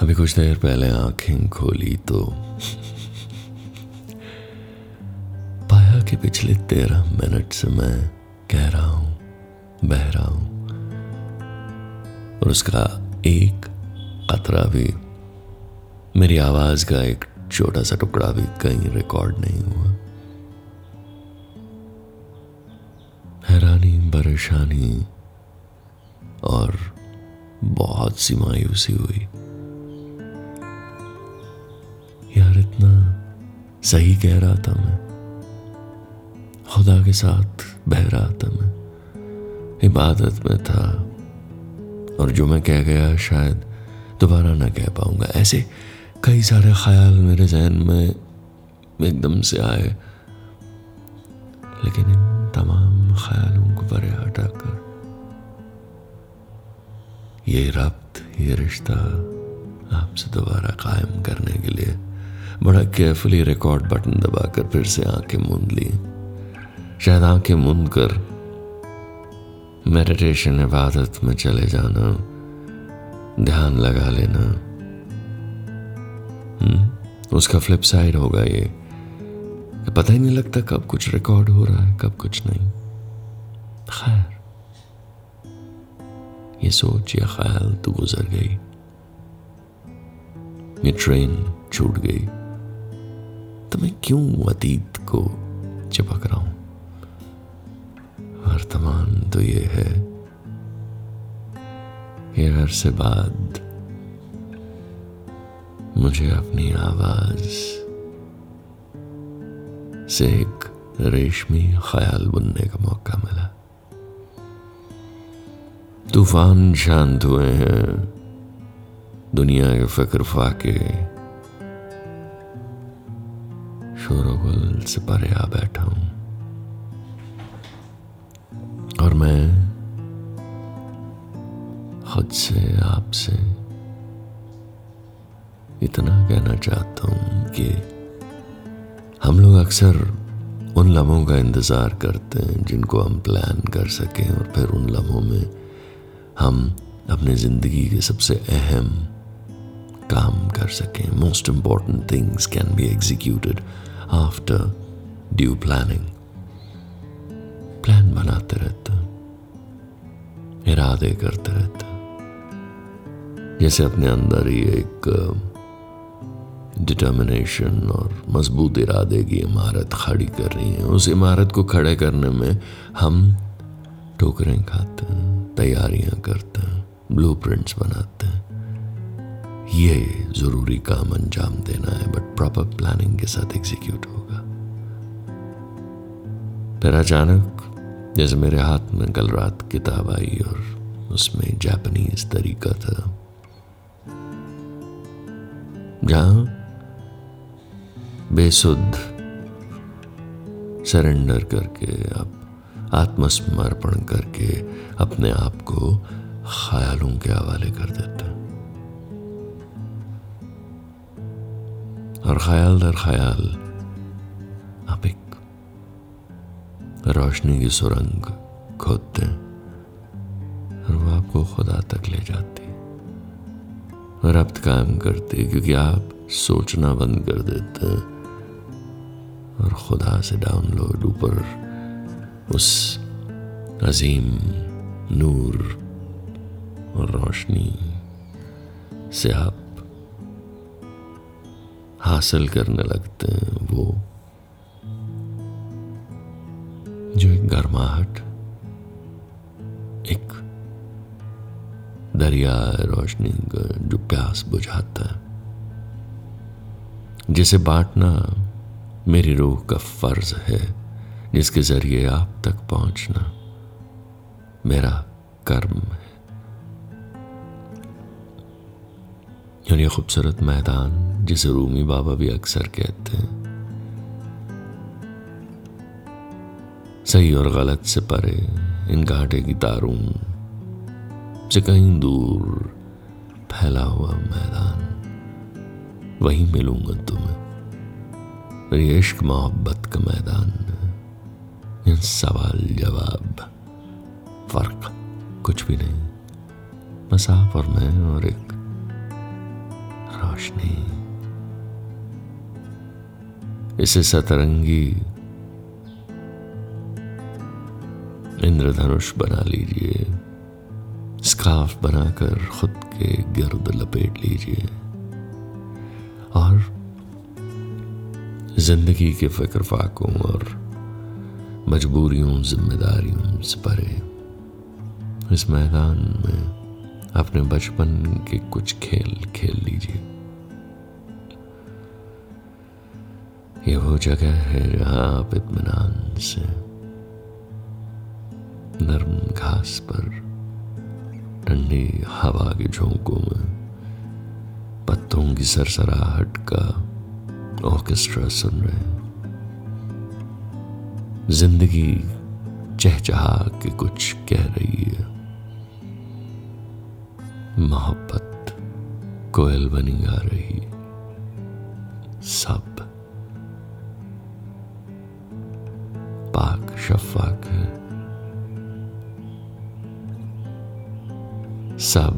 अभी कुछ देर पहले आँखें खोली तो पाया कि पिछले तेरह मिनट से मैं कह रहा हूँ, बह रहा हूँ। और उसका एक कतरा भी, मेरी आवाज़ का एक छोटा सा टुकड़ा भी कहीं रिकॉर्ड नहीं हुआ। हैरानी, परेशानी और बहुत सी मायूसी हुई। यार, इतना सही कह रहा था मैं। खुदा के साथ बह रहा था मैं। इबादत में था। और जो मैं कह गया, शायद दोबारा ना कह पाऊँगा। ऐसे कई सारे ख्याल मेरे जहन में एकदम से आए। लेकिन इन तमाम ख्यालों को परे हटाकर ये रब्त, ये रिश्ता आपसे दोबारा कायम करने के लिए बड़ा केयरफुली रिकॉर्ड बटन दबाकर फिर से आँखें मूंद ली। शायद आँखें मूंद कर मेडिटेशन इबादत में चले जाना, ध्यान लगा लेना। हम्म उसका फ्लिप साइड होगा ये। पता ही नहीं लगता कब कुछ रिकॉर्ड हो रहा है, कब कुछ नहीं। खैर, ये सोच, या ख्याल तो गुजर गई। ये ट्रेन छूट गई। तो मैं क्यों अतीत को चिपक रहा हूँ वर्तमान तो ये है कि अरसे बाद मुझे अपनी आवाज़ से एक रेशमी ख्याल बुनने का मौका मिला। तूफ़ान शांत हुए हैं, दुनिया के फ़िक्र फाके शोरगुल से परे आ बैठा हूँ। और मैं खुद से आपसे इतना कहना चाहता हूँ कि हम लोग अक्सर उन लम्हों का इंतज़ार करते हैं जिनको हम प्लान कर सकें और फिर उन लम्हों में हम अपने ज़िंदगी के सबसे अहम काम कर सकें। Most important things can be executed after due planning plan बनाते रहते इरादे करते रहते जैसे अपने अंदर ही एक डिटर्मिनेशन और मज़बूत इरादे की इमारत खड़ी कर रही है उस इमारत को खड़े करने में हम ठोकरें खाते हैं तैयारियाँ करते हैं ब्लू बनाते हैं ये ज़रूरी काम अंजाम देना है बट प्रॉपर प्लानिंग के साथ एग्जीक्यूट होगा। फिर अचानक, जैसे मेरे हाथ में कल रात किताब आई और उसमें जापानीज तरीका था। जहाँ बेसुध सरेंडर करके, आप आत्मसमर्पण करके अपने आप को ख्यालों के हवाले कर देते। और ख्याल दर ख्याल आप एक रोशनी की सुरंग खोदते हैं और वो आपको खुदा तक ले जाती रब्त कायम करती क्योंकि आप सोचना बंद कर देते हैं और खुदा से डाउनलोड ऊपर उस अजीम नूर और रोशनी से आप हासिल करने लगते हैं, वो जो एक गर्माहट, एक दरिया रोशनी जो प्यास बुझाता है, जिसे बांटना मेरी रूह का फ़र्ज़ है, जिसके ज़रिए आप तक पहुँचना मेरा कर्म है। और ये खूबसूरत मैदान जिसे रूमी बाबा भी अक्सर कहते हैं, सही और गलत से परे इन घाटे की तारों से कहीं दूर फैला हुआ मैदान, वहीं मिलूँगा तुम्हें। इश्क मोहब्बत का मैदान सवाल जवाब फ़र्क कुछ भी नहीं। बस आप और मैं और एक रोशनी। इसे सतरंगी इंद्रधनुष बना लीजिए। स्काफ बनाकर खुद के गर्द लपेट लीजिए। और ज़िंदगी के फ़िक्र फाकों और मजबूरियों, जिम्मेदारियों से परे। इस मैदान में अपने बचपन के कुछ खेल खेल लीजिए। ये वो जगह है जहाँ आप इतमान से नरम घास पर ठंडी हवा के झोंकों में पत्तों की सरसराहट का ऑर्केस्ट्रा सुन रहे हैं। ज़िंदगी चहचहा के कुछ कह रही है। मोहब्बत कोयल बनी गा रही। सब शफाक है। सब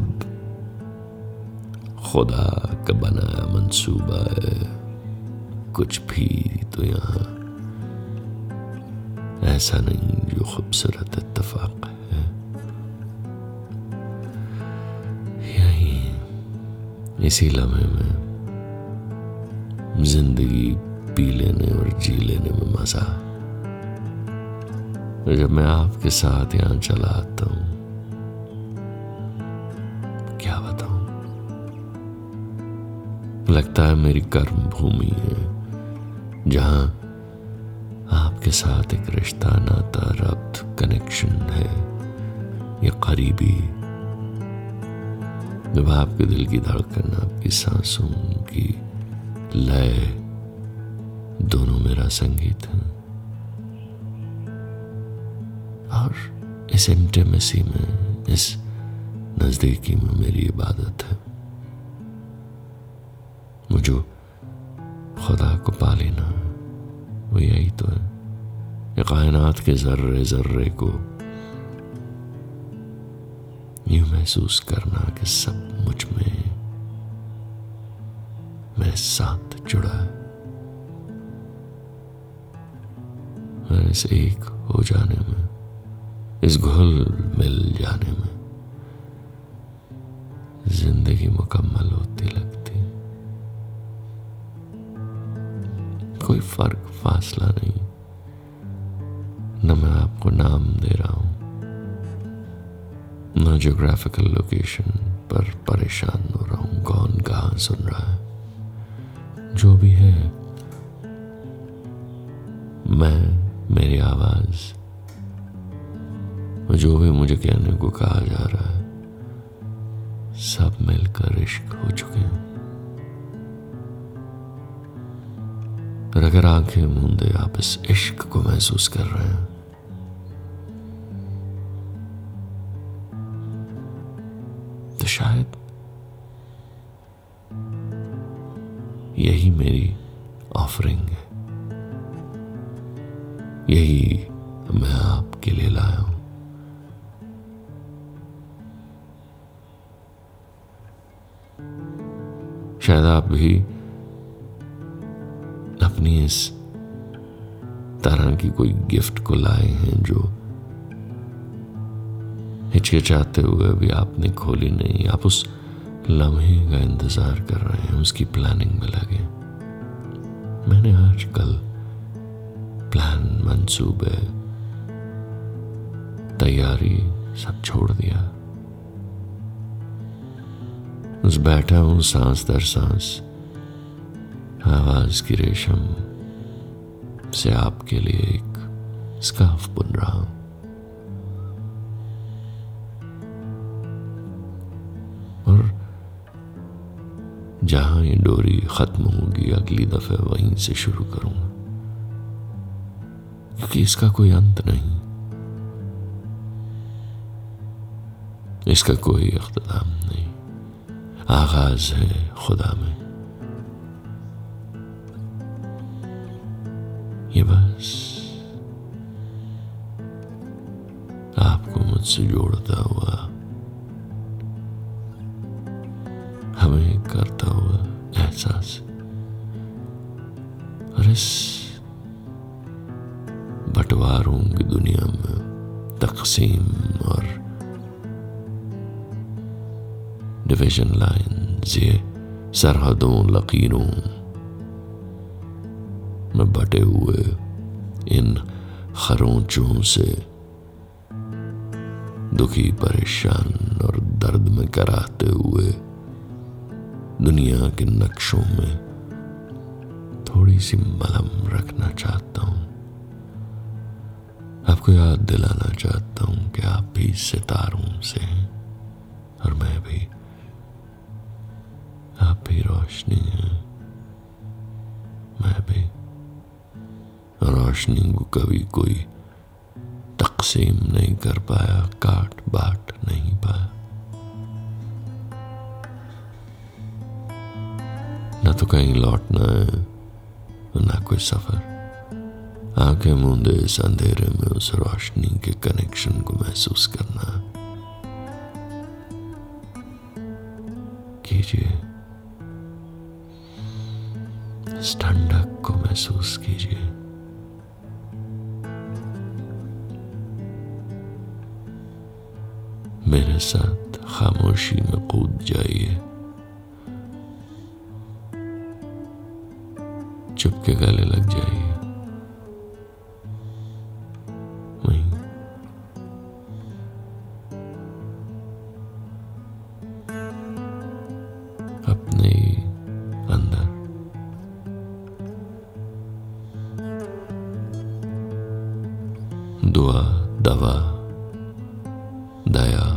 खुदा का बनाया मंसूबा है। कुछ भी तो यहाँ ऐसा नहीं जो खूबसूरत इतफाक है। यही इसी लम्हे में ज़िंदगी पी लेने और जी लेने में मज़ा। जब मैं आपके साथ यहाँ चला आता हूँ, क्या बताऊँ? लगता है मेरी कर्म भूमि है, जहाँ आपके साथ एक रिश्ता नाता रब्त कनेक्शन है, या करीबी। जब आपके दिल की धड़कन, आपकी सांसों की लय दोनों मेरा संगीत है। और इस इंटीमेसी में, इस नजदीकी में मेरी इबादत है। मुझे खुदा को पा लेना वो यही तो है। ये कायनात के जर्रे जर्रे को यूँ महसूस करना कि सब मुझमें मेरे साथ जुड़ा है। और इस एक हो जाने में इस घुल मिल जाने में ज़िंदगी मुकम्मल होती लगती। कोई फ़र्क फासला नहीं। न मैं आपको नाम दे रहा हूँ, न जोग्राफिकल लोकेशन पर परेशान हो रहा हूँ। कौन कहाँ सुन रहा है? जो भी है, मैं, मेरी आवाज़ जो भी मुझे कहने को कहा जा रहा है, सब मिलकर इश्क हो चुके हैं। और अगर आँखें मूंदे, आप इस इश्क को महसूस कर रहे हैं। तो शायद यही मेरी ऑफरिंग है। यही मैं आपके लिए लाया हूँ। शायद आप भी अपनी इस तरह की कोई गिफ्ट को लाए हैं जो हिचकिचाते हुए भी आपने खोली नहीं। आप उस लम्हे का इंतज़ार कर रहे हैं, उसकी प्लानिंग में लगे मैंने आजकल प्लान मंसूबे तैयारी सब छोड़ दिया। उस बैठा हूँ सांस दर सांस आवाज़ की रेशम से आपके लिए एक स्काफ बुन रहा हूँ और जहाँ ये डोरी खत्म होगी अगली दफे वहीं से शुरू करूँगा क्योंकि इसका कोई अंत नहीं इसका कोई अख्ताम नहीं आगाज़ है खुदा में ये बस आपको मुझसे जोड़ता हुआ हमें करता हुआ एहसास और इस बंटवारों की दुनिया में तकसीम और डिवीज़न लाइन ये सरहदों लकीरों में बटे हुए इन खरोंचों से दुखी परेशान और दर्द में कराते हुए दुनिया के नक्शों में थोड़ी सी मलम रखना चाहता हूँ आपको याद दिलाना चाहता हूँ कि आप भी सितारों से हैं और मैं भी रोशनी है मैं भी रोशनी को कभी कोई तकसीम नहीं कर पाया, काट बाट नहीं पाया। न तो कहीं लौटना है, ना कोई सफ़र। आँखें मूंदे इस अंधेरे में उस रोशनी के कनेक्शन को महसूस करना। कीजिए। इस ठंडक को महसूस कीजिए। मेरे साथ खामोशी में कूद जाइए। चुपके गले लग जाइए। दया सब